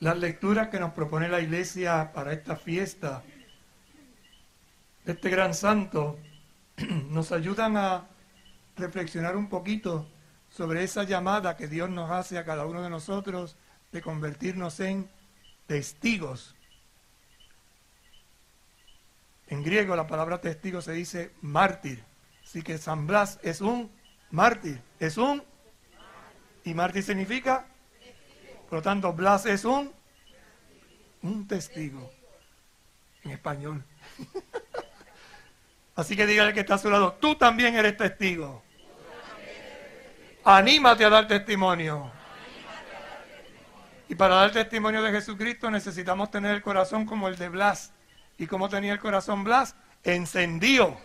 Las lecturas que nos propone la iglesia para esta fiesta de este gran santo nos ayudan a reflexionar un poquito sobre esa llamada que Dios nos hace a cada uno de nosotros de convertirnos en testigos. En griego la palabra testigo se dice mártir. Así que San Blas es un mártir. Es un... Y mártir significa... Por lo tanto, Blas es un... Un testigo. En español. Así que dígale que está a su lado, tú también eres testigo. Anímate a dar testimonio. Y para dar testimonio de Jesucristo necesitamos tener el corazón como el de Blas. ¿Y cómo tenía el corazón Blas? Encendido.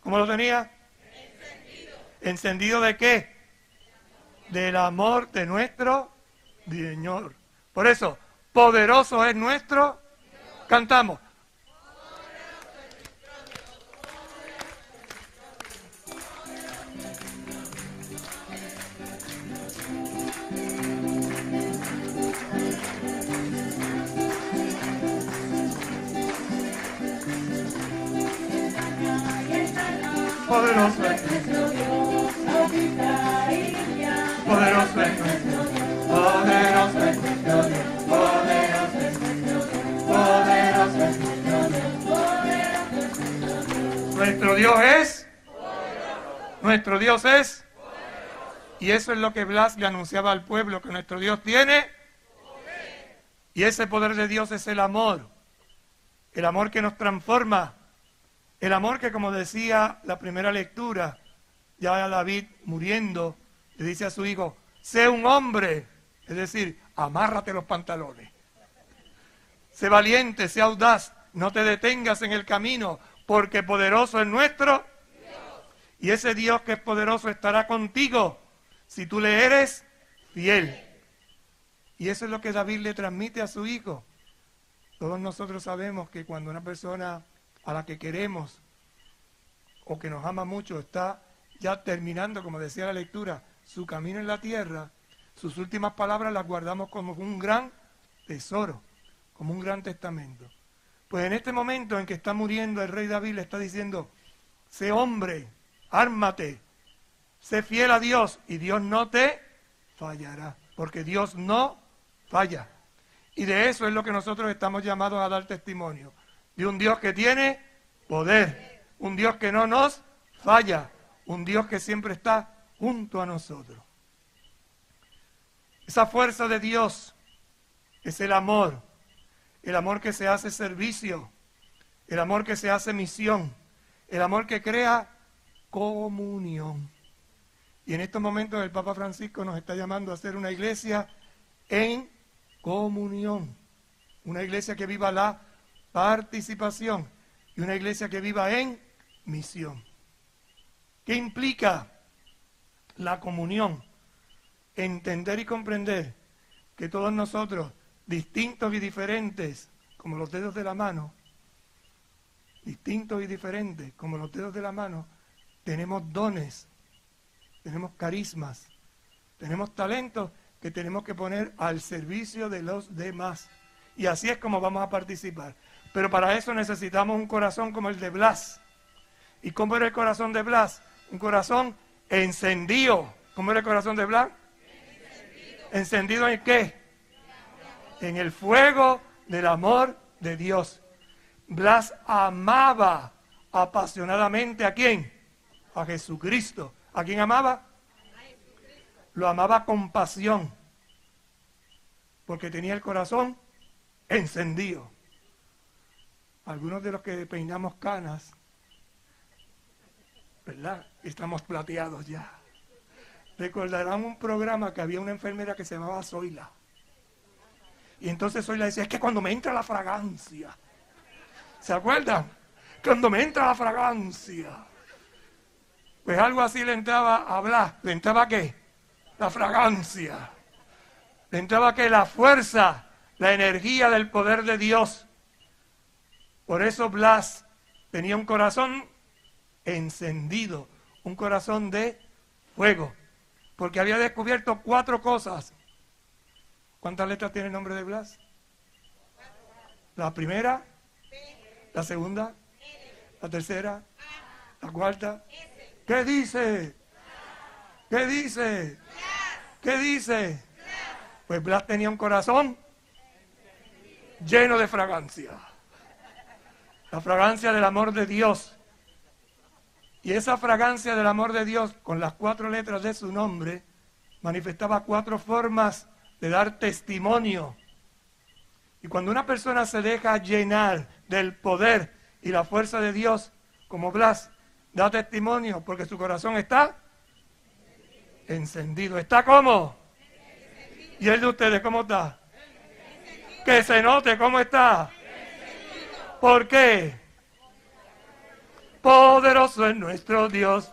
¿Cómo lo tenía? Encendido. ¿Encendido de qué? Del amor de nuestro Señor. Por eso, poderoso es nuestro. Cantamos. poderoso Nuestro Dios es, nuestro Dios es, y eso es lo que Blas le anunciaba al pueblo, que nuestro Dios tiene, y ese poder de Dios es el amor, el amor que nos transforma el amor que, como decía la primera lectura, ya David muriendo, le dice a su hijo, sé un hombre, es decir, amárrate los pantalones. Sé valiente, sé audaz, no te detengas en el camino, porque poderoso es nuestro. Y ese Dios que es poderoso estará contigo si tú le eres fiel. Y eso es lo que David le transmite a su hijo. Todos nosotros sabemos que cuando una persona a la que queremos o que nos ama mucho está ya terminando, como decía la lectura, su camino en la tierra, sus últimas palabras las guardamos como un gran tesoro, como un gran testamento. Pues en este momento en que está muriendo el rey David le está diciendo, sé hombre, ármate, sé fiel a Dios y Dios no te fallará, porque Dios no falla. Y de eso es lo que nosotros estamos llamados a dar testimonio de un Dios que tiene poder, un Dios que no nos falla, un Dios que siempre está junto a nosotros. Esa fuerza de Dios es el amor, el amor que se hace servicio, el amor que se hace misión, el amor que crea comunión. Y en estos momentos el Papa Francisco nos está llamando a hacer una iglesia en comunión, una iglesia que viva la participación y una iglesia que viva en misión. ¿Qué implica la comunión? Entender y comprender que todos nosotros, distintos y diferentes, como los dedos de la mano, distintos y diferentes, como los dedos de la mano, tenemos dones, tenemos carismas, tenemos talentos que tenemos que poner al servicio de los demás. Y así es como vamos a participar. Pero para eso necesitamos un corazón como el de Blas. ¿Y cómo era el corazón de Blas? Un corazón encendido. ¿Cómo era el corazón de Blas? Encendido. ¿Encendido en qué? En el fuego del amor de Dios. Blas amaba apasionadamente a quién? A Jesucristo. ¿A quién amaba? Lo amaba con pasión. Porque tenía el corazón encendido. Algunos de los que peinamos canas, ¿verdad? Estamos plateados ya. Recordarán un programa que había una enfermera que se llamaba Zoila. Y entonces Zoila decía, es que cuando me entra la fragancia, ¿se acuerdan? Cuando me entra la fragancia. Pues algo así le entraba a hablar. ¿Le entraba qué? La fragancia. Le entraba que la fuerza, la energía del poder de Dios por eso Blas tenía un corazón encendido, un corazón de fuego, porque había descubierto cuatro cosas, ¿Cuántas letras tiene el nombre de Blas? La primera, la segunda, la tercera, la cuarta. ¿Qué dice? ¿Qué dice? ¿Qué dice? Pues Blas tenía un corazón lleno de fragancia. La fragancia del amor de Dios. Y esa fragancia del amor de Dios, con las cuatro letras de su nombre, manifestaba cuatro formas de dar testimonio. Y cuando una persona se deja llenar del poder y la fuerza de Dios, como Blas, da testimonio porque su corazón está encendido. ¿Está como? ¿Y el de ustedes cómo está? Que se note cómo está. ¿Por qué? Poderoso es nuestro Dios.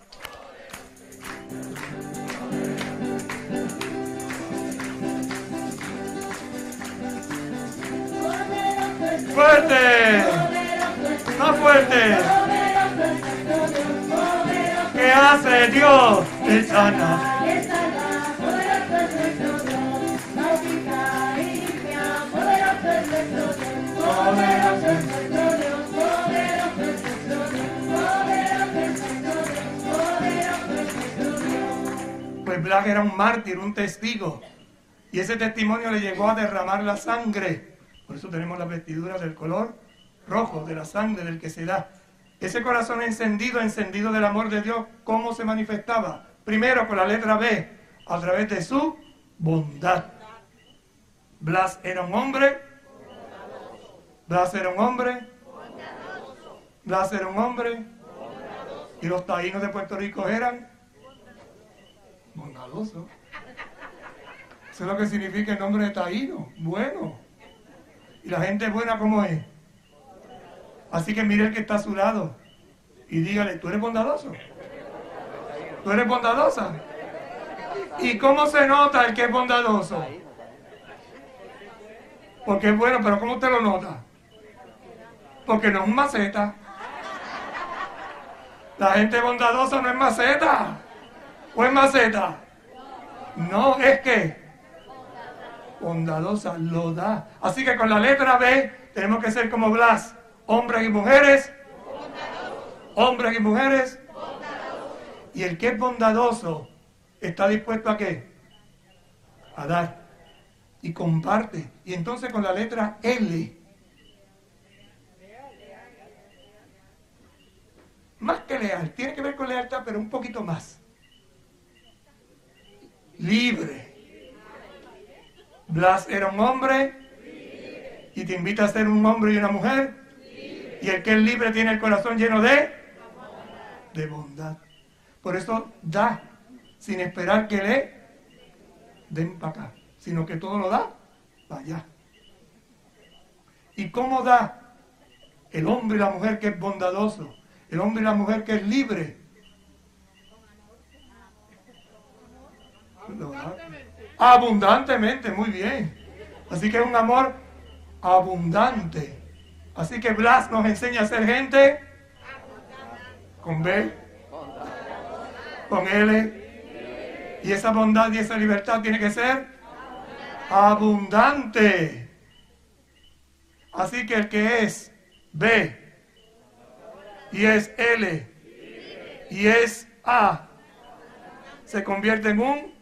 Fuerte. Más fuerte. ¿Qué hace Dios? Te sana. Pues Black era un mártir, un testigo. Y ese testimonio le llegó a derramar la sangre. Por eso tenemos las vestiduras del color rojo, de la sangre del que se da. Ese corazón encendido, encendido del amor de Dios, ¿cómo se manifestaba? Primero con la letra B, a través de su bondad. Blas era un hombre. Blas era un hombre. Blas era un hombre. Y los taínos de Puerto Rico eran bondadosos. Eso es lo que significa el nombre de taíno. Bueno. Y la gente buena, ¿cómo es? Así que mire el que está a su lado y dígale, ¿tú eres bondadoso? ¿Tú eres bondadosa? ¿Y cómo se nota el que es bondadoso? Porque es bueno, pero ¿cómo usted lo nota? Porque no es un maceta. La gente bondadosa no es maceta. ¿O es maceta? No, es que bondadosa lo da. Así que con la letra B tenemos que ser como Blas, hombres y mujeres. Hombres y mujeres. Y el que es bondadoso está dispuesto a qué? A dar. Y comparte. Y entonces con la letra L. Más que leal. Tiene que ver con lealtad, pero un poquito más. Libre. Blas era un hombre y te invita a ser un hombre y una mujer. Y el que es libre tiene el corazón lleno de, de bondad. Por eso da, sin esperar que le den para acá, sino que todo lo da para allá. ¿Y cómo da el hombre y la mujer que es bondadoso? El hombre y la mujer que es libre. Abundantemente, muy bien. Así que es un amor abundante. Así que Blas nos enseña a ser gente con B, con L. Y esa bondad y esa libertad tiene que ser abundante. Así que el que es B y es L y es A se convierte en un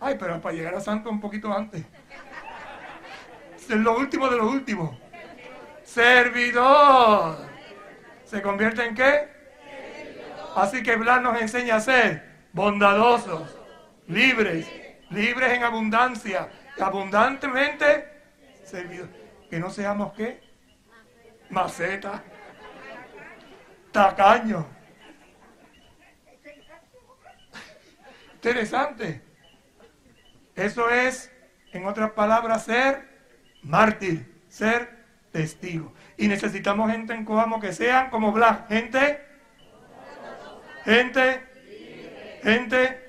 Ay, pero para llegar a santo un poquito antes. Es lo último de lo último. Servidor. ¿Se convierte en qué? Así que Blas nos enseña a ser bondadosos, libres, libres en abundancia, abundantemente servidor. Que no seamos qué? Maceta, tacaño. Interesante. Eso es, en otras palabras, ser mártir, ser testigo. Y necesitamos gente en Coamo que sean como Blas, gente, gente, gente.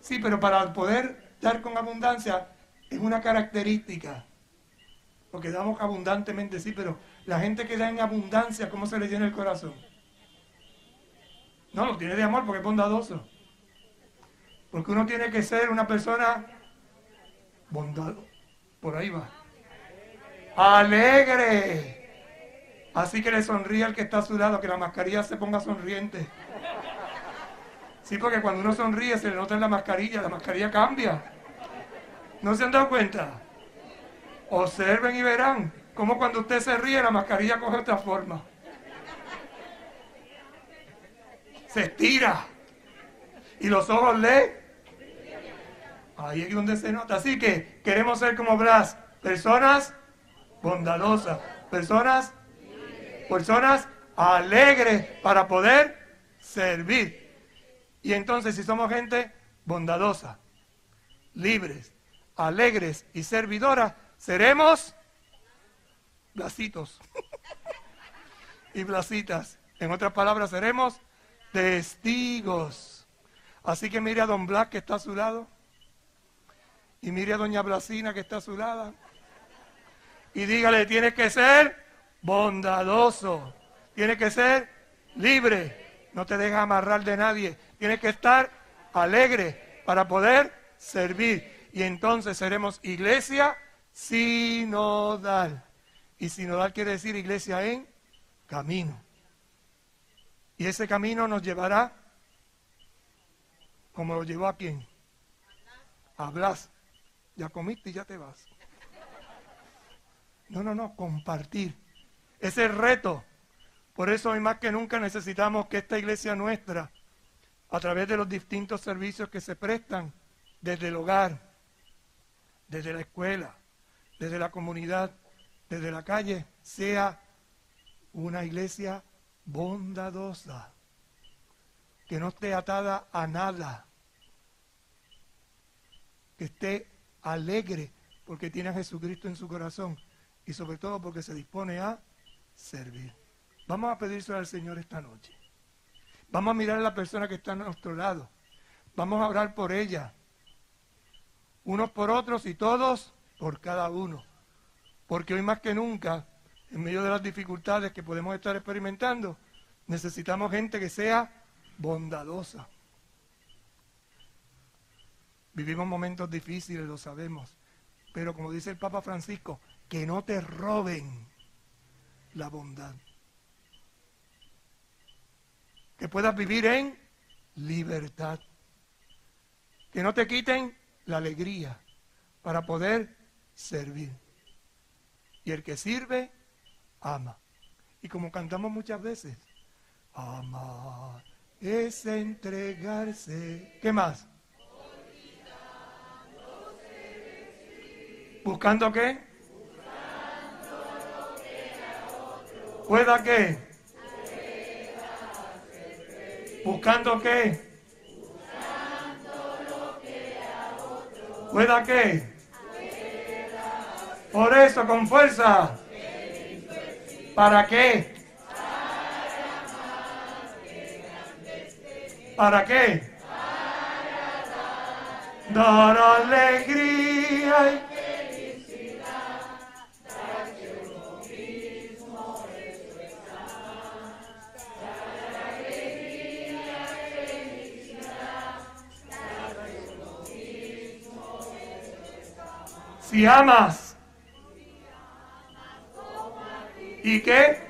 Sí, pero para poder dar con abundancia es una característica. Porque damos abundantemente, sí, pero la gente que da en abundancia, ¿cómo se le llena el corazón? No, lo tiene de amor porque es bondadoso. Porque uno tiene que ser una persona bondado. Por ahí va. Alegre. Así que le sonríe al que está a su lado, que la mascarilla se ponga sonriente. Sí, porque cuando uno sonríe se le nota en la mascarilla, la mascarilla cambia. ¿No se han dado cuenta? Observen y verán cómo cuando usted se ríe la mascarilla coge otra forma. Se estira. Y los ojos le... Ahí es donde se nota. Así que queremos ser como Blas, personas bondadosas, personas personas alegres para poder servir. Y entonces si somos gente bondadosa, libres, alegres y servidoras, seremos blasitos y blasitas. En otras palabras, seremos testigos. Así que mire a don Blas que está a su lado. Y mire a doña Blasina que está a su lado. Y dígale, tienes que ser bondadoso. Tiene que ser libre. No te deja amarrar de nadie. Tienes que estar alegre para poder servir. Y entonces seremos iglesia sinodal. Y sinodal quiere decir iglesia en camino. Y ese camino nos llevará, como lo llevó a quién? A Blas. Ya comiste y ya te vas. No, no, no, compartir. Ese es el reto. Por eso hoy más que nunca necesitamos que esta iglesia nuestra, a través de los distintos servicios que se prestan, desde el hogar, desde la escuela, desde la comunidad, desde la calle, sea una iglesia bondadosa, que no esté atada a nada, que esté alegre porque tiene a Jesucristo en su corazón y sobre todo porque se dispone a servir. Vamos a pedírselo al Señor esta noche. Vamos a mirar a la persona que está a nuestro lado. Vamos a orar por ella. Unos por otros y todos por cada uno. Porque hoy más que nunca, en medio de las dificultades que podemos estar experimentando, necesitamos gente que sea bondadosa. Vivimos momentos difíciles, lo sabemos. Pero como dice el Papa Francisco, que no te roben la bondad. Que puedas vivir en libertad. Que no te quiten la alegría para poder servir. Y el que sirve, ama. Y como cantamos muchas veces, amar es entregarse. ¿Qué más? ¿Buscando qué? ¿Pueda qué? ¿Buscando qué? ¿Pueda qué? Por eso, con fuerza. ¿Para qué? ¿Para qué? Dar alegría Si amas. ¿Y qué?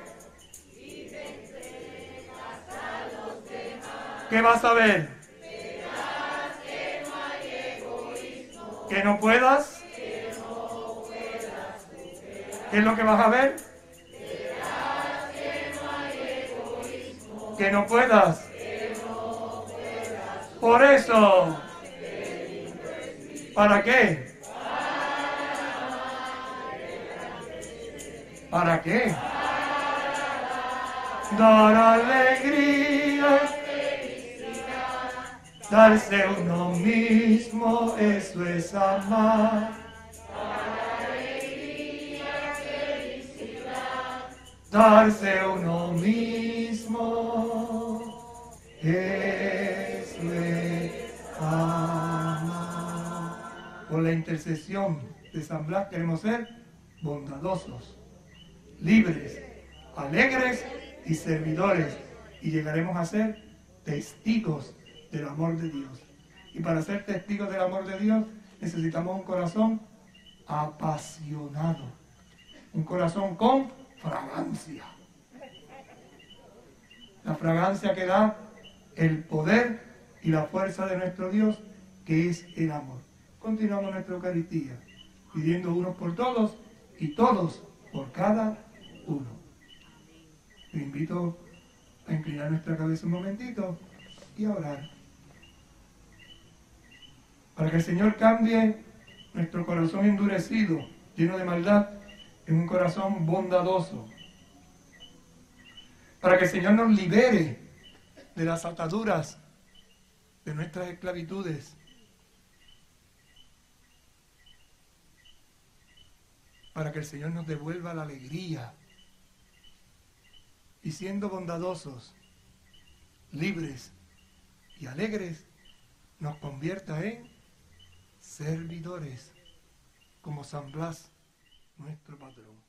¿Qué vas a ver? Que no puedas. ¿Qué es lo que vas a ver? Que no puedas. Por eso. ¿Para qué? ¿Para qué? Dar alegría, darse uno mismo, eso es amar. Darse uno mismo, eso es amar. Con la intercesión de San Blas queremos ser bondadosos libres, alegres y servidores, y llegaremos a ser testigos del amor de Dios. Y para ser testigos del amor de Dios necesitamos un corazón apasionado, un corazón con fragancia. La fragancia que da el poder y la fuerza de nuestro Dios, que es el amor. Continuamos nuestra Eucaristía, pidiendo unos por todos y todos por cada uno. Le invito a inclinar nuestra cabeza un momentito y a orar. Para que el Señor cambie nuestro corazón endurecido, lleno de maldad, en un corazón bondadoso. Para que el Señor nos libere de las ataduras de nuestras esclavitudes. Para que el Señor nos devuelva la alegría y siendo bondadosos, libres y alegres, nos convierta en servidores, como San Blas, nuestro patrón.